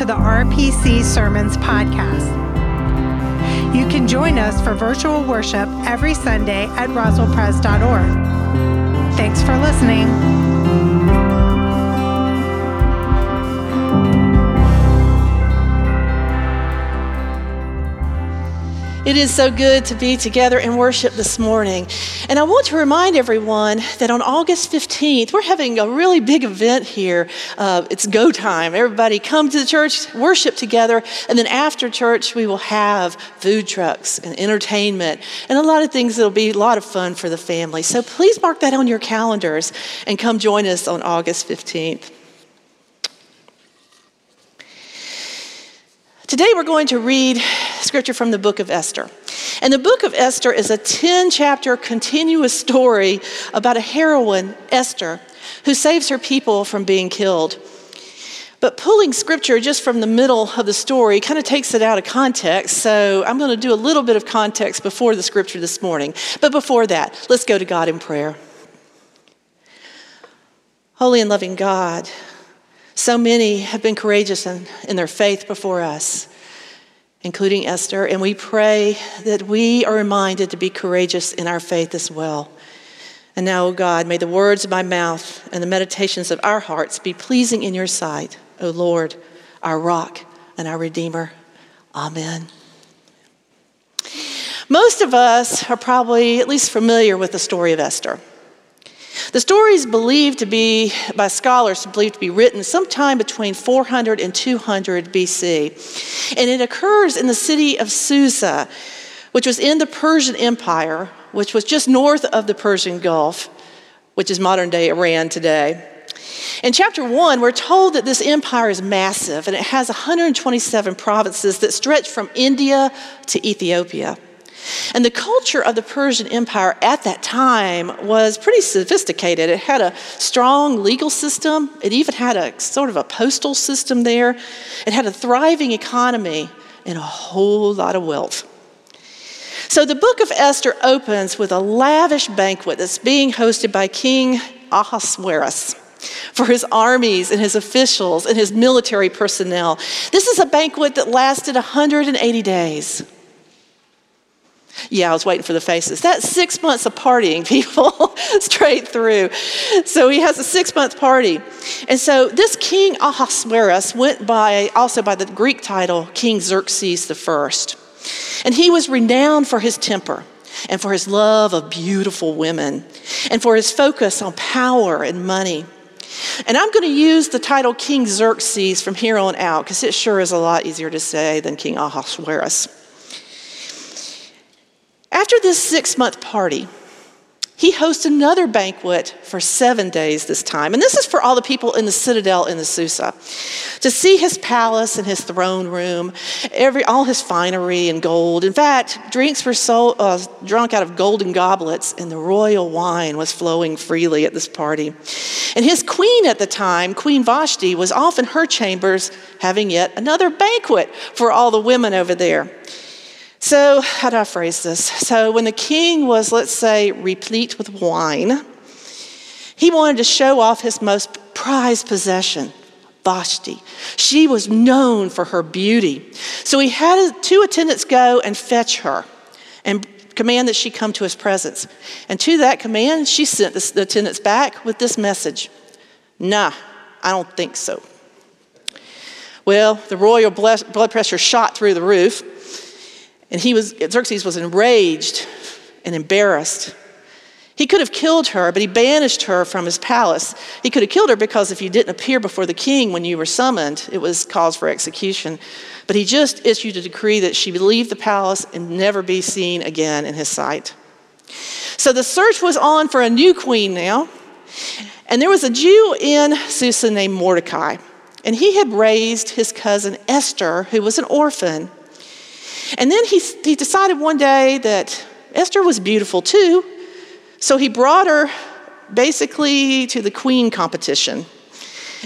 To the RPC Sermons Podcast. You can join us for virtual worship every Sunday at roswellpres.org. Thanks for listening. It is so good to be together and worship this morning. And I want to remind everyone that on August 15th, we're having a really big event here. Uh, it's go time. Everybody come to the church, worship together, and then after church, we will have food trucks and entertainment and a lot of things that'll be a lot of fun for the family. So please mark that on your calendars and come join us on August 15th. Today we're going to read scripture from the book of Esther. And the book of Esther is a 10 chapter continuous story about a heroine, Esther, who saves her people from being killed. But pulling scripture just from the middle of the story kind of takes it out of context. So I'm going to do a little bit of context before the scripture this morning. But before that, let's go to God in prayer. Holy and loving God, so many have been courageous in, in their faith before us, including Esther, and we pray that we are reminded to be courageous in our faith as well. And now, O God, may the words of my mouth and the meditations of our hearts be pleasing in your sight, O Lord, our rock and our Redeemer. Amen. Most of us are probably at least familiar with the story of Esther. The story is believed to be, by scholars, believed to be written sometime between 400 and 200 BC. And it occurs in the city of Susa, which was in the Persian Empire, which was just north of the Persian Gulf, which is modern day Iran today. In chapter one, we're told that this empire is massive and it has 127 provinces that stretch from India to Ethiopia. And the culture of the Persian Empire at that time was pretty sophisticated. It had a strong legal system, it even had a sort of a postal system there, it had a thriving economy and a whole lot of wealth. So the book of Esther opens with a lavish banquet that's being hosted by King Ahasuerus for his armies and his officials and his military personnel. This is a banquet that lasted 180 days. Yeah, I was waiting for the faces. That's six months of partying, people, straight through. So he has a six month party. And so this king Ahasuerus went by also by the Greek title King Xerxes I. And he was renowned for his temper and for his love of beautiful women and for his focus on power and money. And I'm going to use the title King Xerxes from here on out because it sure is a lot easier to say than King Ahasuerus. After this six month party, he hosts another banquet for seven days this time. And this is for all the people in the citadel in the Susa to see his palace and his throne room, every, all his finery and gold. In fact, drinks were so, uh, drunk out of golden goblets, and the royal wine was flowing freely at this party. And his queen at the time, Queen Vashti, was off in her chambers having yet another banquet for all the women over there. So, how do I phrase this? So, when the king was, let's say, replete with wine, he wanted to show off his most prized possession, Vashti. She was known for her beauty. So, he had two attendants go and fetch her and command that she come to his presence. And to that command, she sent the attendants back with this message Nah, I don't think so. Well, the royal blood pressure shot through the roof. And he was, Xerxes was enraged and embarrassed. He could have killed her, but he banished her from his palace. He could have killed her because if you didn't appear before the king when you were summoned, it was cause for execution. But he just issued a decree that she leave the palace and never be seen again in his sight. So the search was on for a new queen now. And there was a Jew in Susa named Mordecai. And he had raised his cousin Esther, who was an orphan. And then he, he decided one day that Esther was beautiful too, so he brought her basically to the queen competition.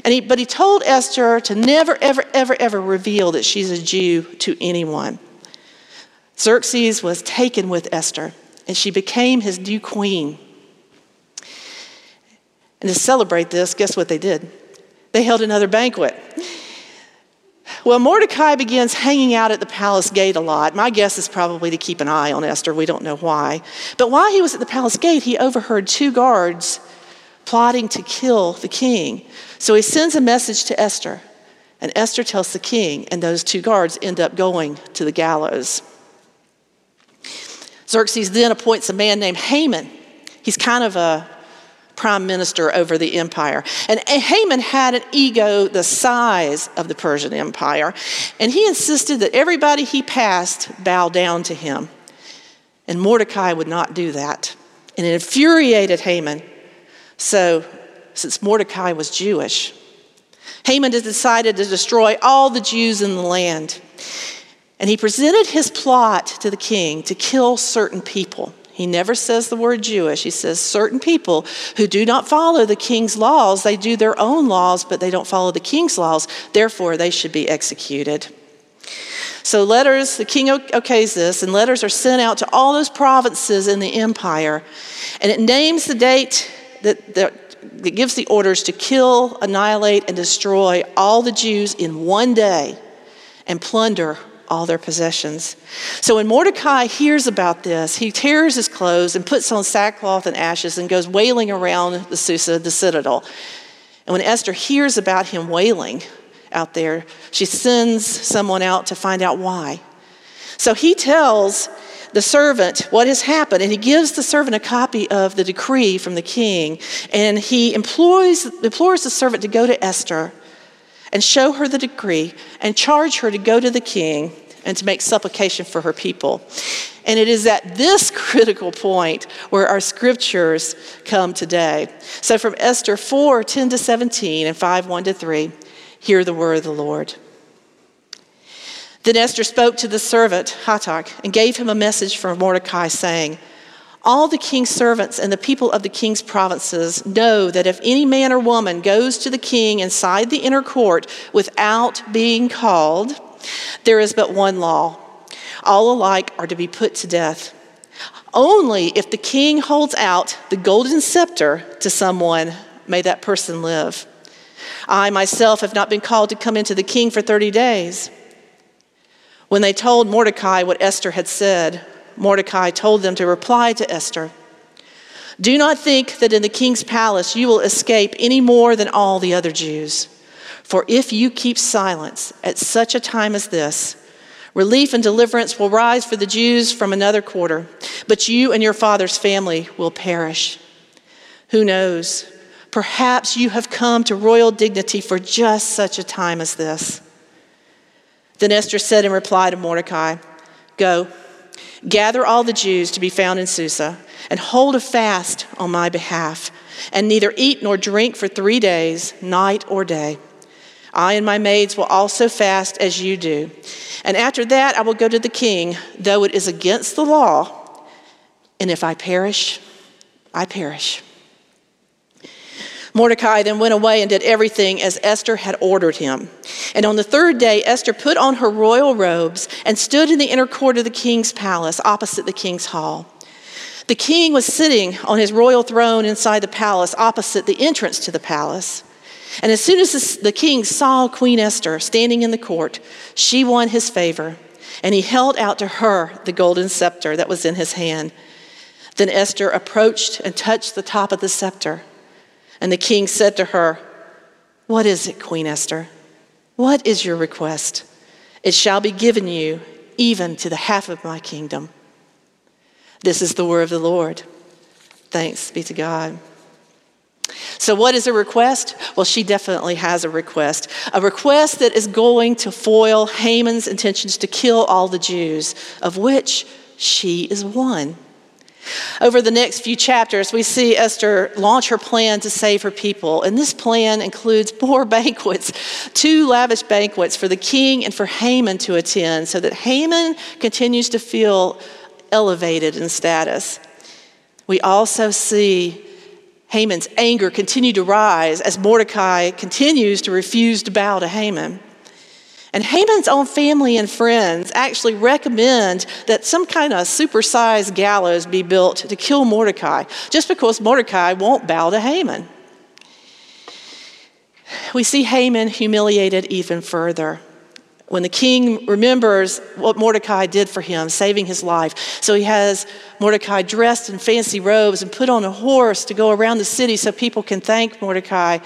And he, but he told Esther to never, ever, ever, ever reveal that she's a Jew to anyone. Xerxes was taken with Esther, and she became his new queen. And to celebrate this, guess what they did? They held another banquet. Well, Mordecai begins hanging out at the palace gate a lot. My guess is probably to keep an eye on Esther. We don't know why. But while he was at the palace gate, he overheard two guards plotting to kill the king. So he sends a message to Esther, and Esther tells the king, and those two guards end up going to the gallows. Xerxes then appoints a man named Haman. He's kind of a prime minister over the empire. And Haman had an ego the size of the Persian Empire, and he insisted that everybody he passed bow down to him. And Mordecai would not do that. And it infuriated Haman. So, since Mordecai was Jewish, Haman decided to destroy all the Jews in the land. And he presented his plot to the king to kill certain people. He never says the word Jewish. He says certain people who do not follow the king's laws, they do their own laws, but they don't follow the king's laws. Therefore, they should be executed. So, letters, the king okays this, and letters are sent out to all those provinces in the empire. And it names the date that, that, that gives the orders to kill, annihilate, and destroy all the Jews in one day and plunder all their possessions. So when Mordecai hears about this, he tears his clothes and puts on sackcloth and ashes and goes wailing around the Susa, the citadel. And when Esther hears about him wailing out there, she sends someone out to find out why. So he tells the servant what has happened, and he gives the servant a copy of the decree from the king, and he implores, implores the servant to go to Esther and show her the decree and charge her to go to the king and to make supplication for her people. And it is at this critical point where our scriptures come today. So from Esther 4 10 to 17 and 5 1 to 3, hear the word of the Lord. Then Esther spoke to the servant, Hatach, and gave him a message from Mordecai, saying, all the king's servants and the people of the king's provinces know that if any man or woman goes to the king inside the inner court without being called, there is but one law. All alike are to be put to death. Only if the king holds out the golden scepter to someone may that person live. I myself have not been called to come into the king for 30 days. When they told Mordecai what Esther had said, Mordecai told them to reply to Esther Do not think that in the king's palace you will escape any more than all the other Jews. For if you keep silence at such a time as this, relief and deliverance will rise for the Jews from another quarter, but you and your father's family will perish. Who knows? Perhaps you have come to royal dignity for just such a time as this. Then Esther said in reply to Mordecai, Go Gather all the Jews to be found in Susa, and hold a fast on my behalf, and neither eat nor drink for three days, night or day. I and my maids will also fast as you do. And after that, I will go to the king, though it is against the law. And if I perish, I perish. Mordecai then went away and did everything as Esther had ordered him. And on the third day, Esther put on her royal robes and stood in the inner court of the king's palace opposite the king's hall. The king was sitting on his royal throne inside the palace opposite the entrance to the palace. And as soon as the king saw Queen Esther standing in the court, she won his favor, and he held out to her the golden scepter that was in his hand. Then Esther approached and touched the top of the scepter. And the king said to her, What is it, Queen Esther? What is your request? It shall be given you, even to the half of my kingdom. This is the word of the Lord. Thanks be to God. So, what is a request? Well, she definitely has a request. A request that is going to foil Haman's intentions to kill all the Jews, of which she is one. Over the next few chapters, we see Esther launch her plan to save her people. And this plan includes more banquets, two lavish banquets for the king and for Haman to attend, so that Haman continues to feel elevated in status. We also see Haman's anger continue to rise as Mordecai continues to refuse to bow to Haman. And Haman's own family and friends actually recommend that some kind of supersized gallows be built to kill Mordecai, just because Mordecai won't bow to Haman. We see Haman humiliated even further. when the king remembers what Mordecai did for him, saving his life. So he has Mordecai dressed in fancy robes and put on a horse to go around the city so people can thank Mordecai.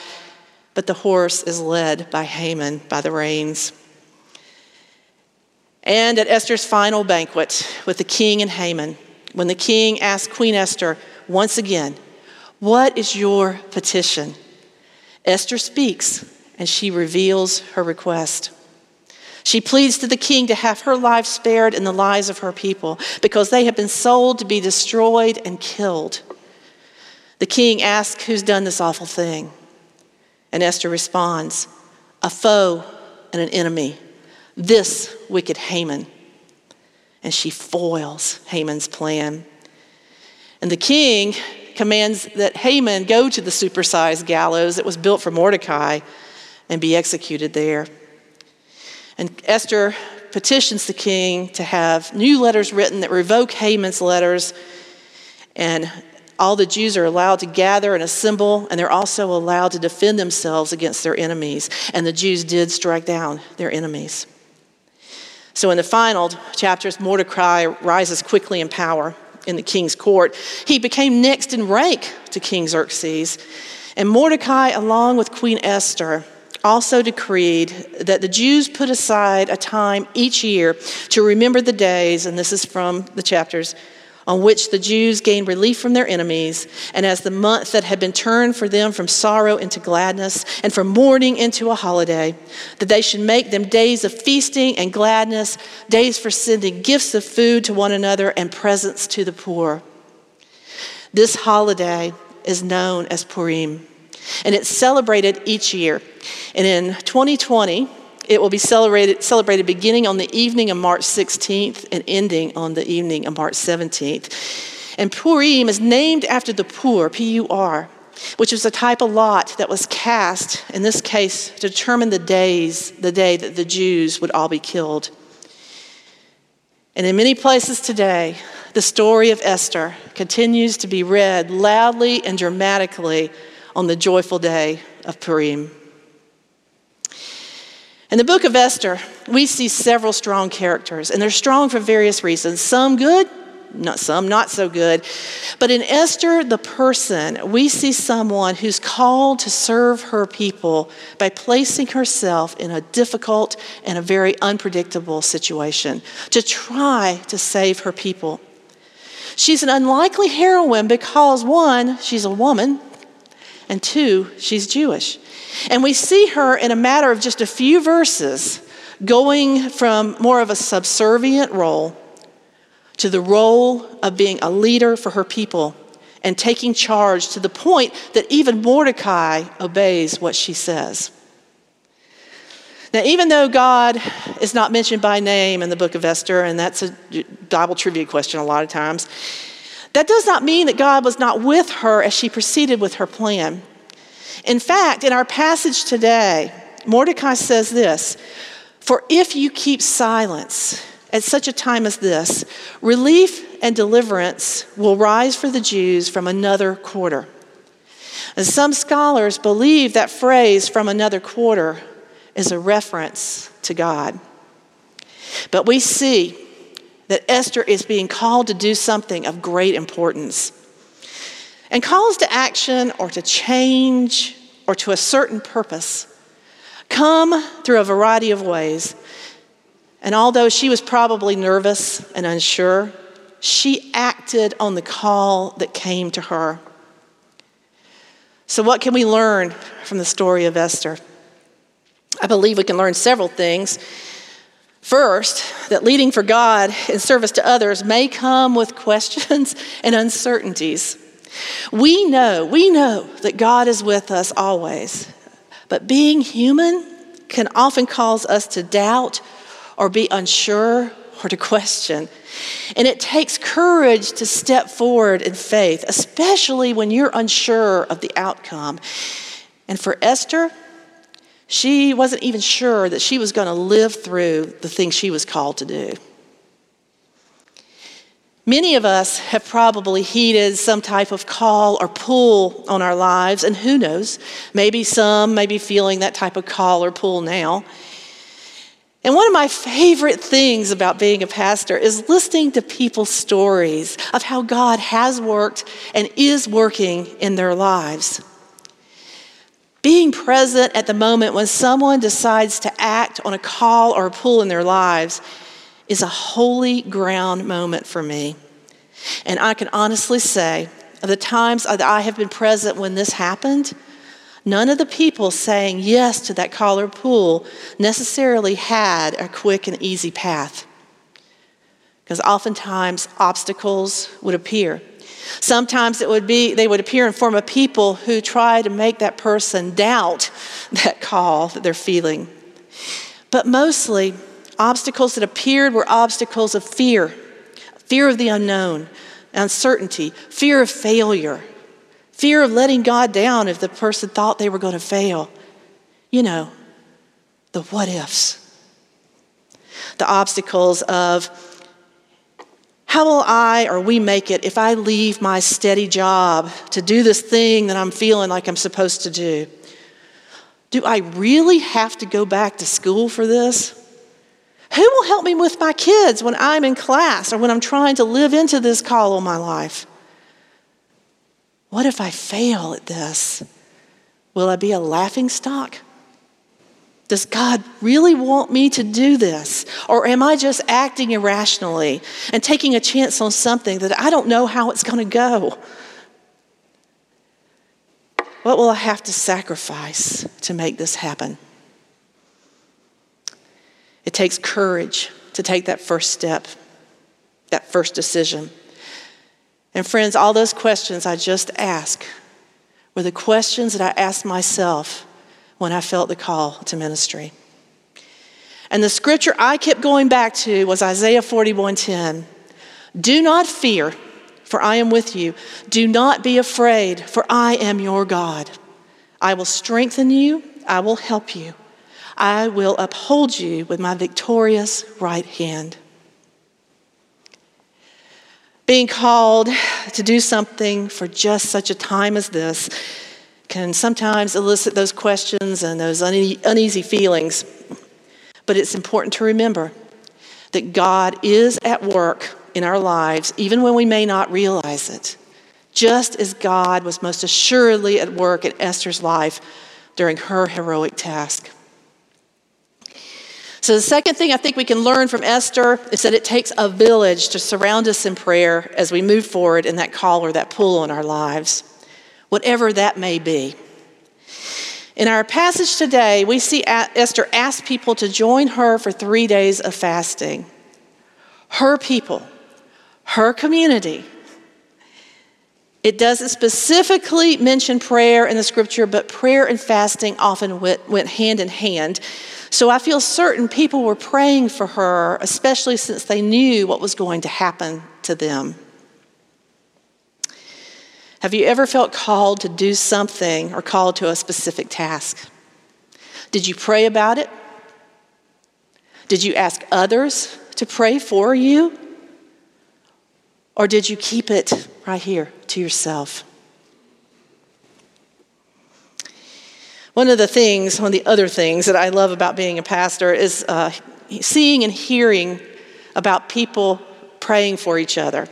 But the horse is led by Haman by the reins. And at Esther's final banquet with the king and Haman, when the king asked Queen Esther once again, What is your petition? Esther speaks and she reveals her request. She pleads to the king to have her life spared and the lives of her people because they have been sold to be destroyed and killed. The king asks, Who's done this awful thing? And Esther responds, A foe and an enemy, this wicked Haman. And she foils Haman's plan. And the king commands that Haman go to the supersized gallows that was built for Mordecai and be executed there. And Esther petitions the king to have new letters written that revoke Haman's letters. And all the Jews are allowed to gather and assemble, and they're also allowed to defend themselves against their enemies. And the Jews did strike down their enemies. So, in the final chapters, Mordecai rises quickly in power in the king's court. He became next in rank to King Xerxes. And Mordecai, along with Queen Esther, also decreed that the Jews put aside a time each year to remember the days, and this is from the chapters, on which the Jews gained relief from their enemies, and as the month that had been turned for them from sorrow into gladness, and from mourning into a holiday, that they should make them days of feasting and gladness, days for sending gifts of food to one another and presents to the poor. This holiday is known as Purim. And it's celebrated each year. And in 2020, it will be celebrated, celebrated beginning on the evening of March 16th and ending on the evening of March 17th. And Purim is named after the pur, P U R, which was a type of lot that was cast, in this case, to determine the days, the day that the Jews would all be killed. And in many places today, the story of Esther continues to be read loudly and dramatically on the joyful day of Purim. In the book of Esther, we see several strong characters, and they're strong for various reasons. Some good, not some not so good. But in Esther, the person, we see someone who's called to serve her people by placing herself in a difficult and a very unpredictable situation to try to save her people. She's an unlikely heroine because, one, she's a woman, and two, she's Jewish. And we see her in a matter of just a few verses going from more of a subservient role to the role of being a leader for her people and taking charge to the point that even Mordecai obeys what she says. Now, even though God is not mentioned by name in the book of Esther, and that's a Bible trivia question a lot of times, that does not mean that God was not with her as she proceeded with her plan. In fact, in our passage today, Mordecai says this For if you keep silence at such a time as this, relief and deliverance will rise for the Jews from another quarter. And some scholars believe that phrase from another quarter is a reference to God. But we see that Esther is being called to do something of great importance. And calls to action or to change or to a certain purpose come through a variety of ways. And although she was probably nervous and unsure, she acted on the call that came to her. So, what can we learn from the story of Esther? I believe we can learn several things. First, that leading for God in service to others may come with questions and uncertainties. We know, we know that God is with us always, but being human can often cause us to doubt or be unsure or to question. And it takes courage to step forward in faith, especially when you're unsure of the outcome. And for Esther, she wasn't even sure that she was going to live through the thing she was called to do. Many of us have probably heeded some type of call or pull on our lives, and who knows, maybe some may be feeling that type of call or pull now. And one of my favorite things about being a pastor is listening to people's stories of how God has worked and is working in their lives. Being present at the moment when someone decides to act on a call or a pull in their lives is a holy ground moment for me. And I can honestly say, of the times that I have been present when this happened, none of the people saying yes to that call or pull necessarily had a quick and easy path. Because oftentimes obstacles would appear. Sometimes it would be, they would appear in form of people who try to make that person doubt that call that they're feeling. But mostly, obstacles that appeared were obstacles of fear fear of the unknown, uncertainty, fear of failure, fear of letting God down if the person thought they were going to fail. You know, the what ifs, the obstacles of how will I or we make it if I leave my steady job to do this thing that I'm feeling like I'm supposed to do? Do I really have to go back to school for this? Who will help me with my kids when I'm in class or when I'm trying to live into this call on my life? What if I fail at this? Will I be a laughing stock? Does God really want me to do this? Or am I just acting irrationally and taking a chance on something that I don't know how it's going to go? What will I have to sacrifice to make this happen? It takes courage to take that first step, that first decision. And friends, all those questions I just asked were the questions that I asked myself when I felt the call to ministry. And the scripture I kept going back to was Isaiah 41:10. Do not fear, for I am with you. Do not be afraid, for I am your God. I will strengthen you, I will help you. I will uphold you with my victorious right hand. Being called to do something for just such a time as this can sometimes elicit those questions and those une- uneasy feelings. But it's important to remember that God is at work in our lives, even when we may not realize it, just as God was most assuredly at work in Esther's life during her heroic task. So, the second thing I think we can learn from Esther is that it takes a village to surround us in prayer as we move forward in that call or that pull on our lives whatever that may be. In our passage today, we see Esther ask people to join her for three days of fasting. Her people, her community. It doesn't specifically mention prayer in the scripture, but prayer and fasting often went, went hand in hand. So I feel certain people were praying for her, especially since they knew what was going to happen to them. Have you ever felt called to do something or called to a specific task? Did you pray about it? Did you ask others to pray for you? Or did you keep it right here to yourself? One of the things, one of the other things that I love about being a pastor is uh, seeing and hearing about people praying for each other.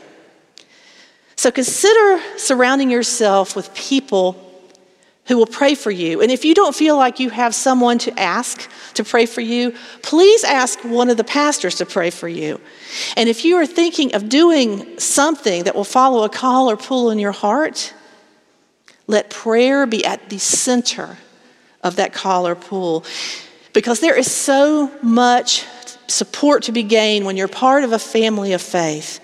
So consider surrounding yourself with people who will pray for you. And if you don't feel like you have someone to ask to pray for you, please ask one of the pastors to pray for you. And if you are thinking of doing something that will follow a call or pull in your heart, let prayer be at the center of that call or pull. Because there is so much support to be gained when you're part of a family of faith.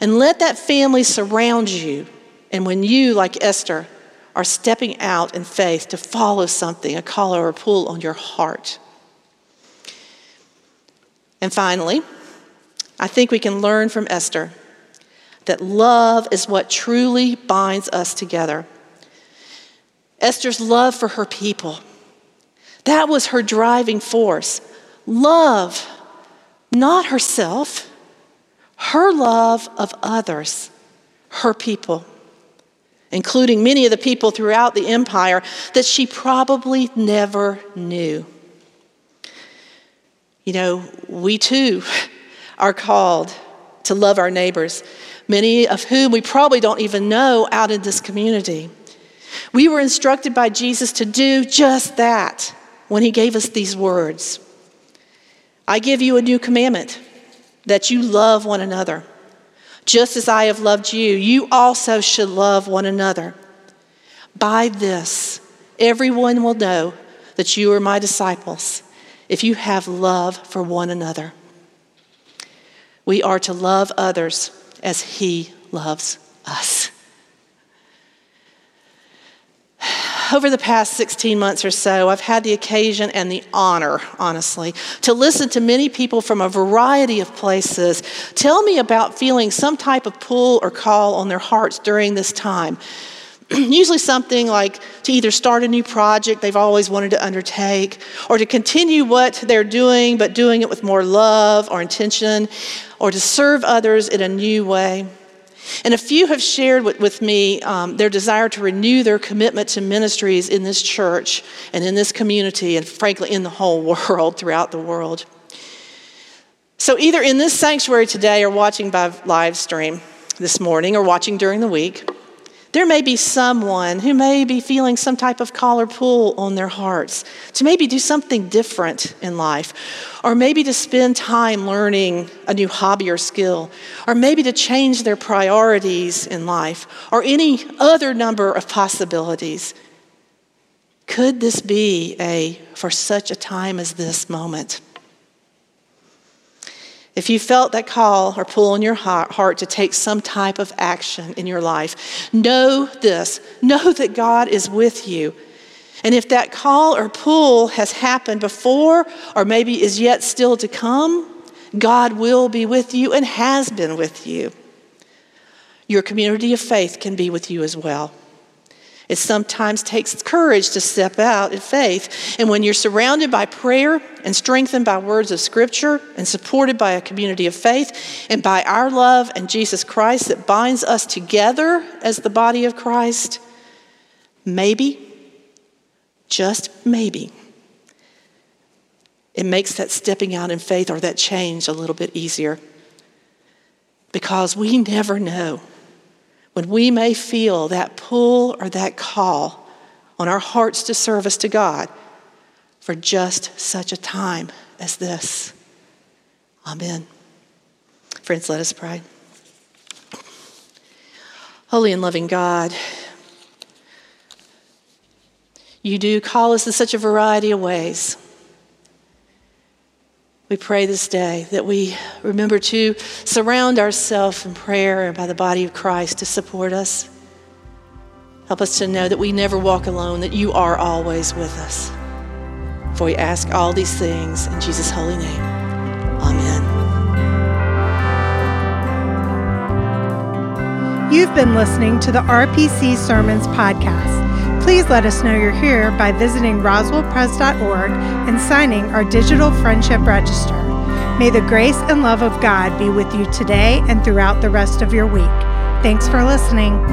And let that family surround you. And when you, like Esther, are stepping out in faith to follow something, a call or a pull on your heart. And finally, I think we can learn from Esther that love is what truly binds us together. Esther's love for her people, that was her driving force. Love, not herself her love of others, her people, including many of the people throughout the empire that she probably never knew. You know, we too are called to love our neighbors, many of whom we probably don't even know out in this community. We were instructed by Jesus to do just that when he gave us these words I give you a new commandment that you love one another. Just as I have loved you, you also should love one another. By this, everyone will know that you are my disciples if you have love for one another. We are to love others as he loves us. Over the past 16 months or so, I've had the occasion and the honor, honestly, to listen to many people from a variety of places tell me about feeling some type of pull or call on their hearts during this time. Usually, something like to either start a new project they've always wanted to undertake, or to continue what they're doing, but doing it with more love or intention, or to serve others in a new way. And a few have shared with, with me um, their desire to renew their commitment to ministries in this church and in this community, and frankly, in the whole world, throughout the world. So, either in this sanctuary today or watching by live stream this morning or watching during the week, there may be someone who may be feeling some type of collar pull on their hearts to maybe do something different in life, or maybe to spend time learning a new hobby or skill, or maybe to change their priorities in life, or any other number of possibilities. Could this be a for such a time as this moment? If you felt that call or pull in your heart to take some type of action in your life, know this know that God is with you. And if that call or pull has happened before or maybe is yet still to come, God will be with you and has been with you. Your community of faith can be with you as well. It sometimes takes courage to step out in faith. And when you're surrounded by prayer and strengthened by words of Scripture and supported by a community of faith and by our love and Jesus Christ that binds us together as the body of Christ, maybe, just maybe, it makes that stepping out in faith or that change a little bit easier. Because we never know when we may feel that pull or that call on our hearts to service to God for just such a time as this. Amen. Friends, let us pray. Holy and loving God, you do call us in such a variety of ways. We pray this day that we remember to surround ourselves in prayer and by the body of Christ to support us. Help us to know that we never walk alone, that you are always with us. For we ask all these things in Jesus' holy name. Amen. You've been listening to the RPC Sermons Podcast. Please let us know you're here by visiting roswellpres.org and signing our digital friendship register. May the grace and love of God be with you today and throughout the rest of your week. Thanks for listening.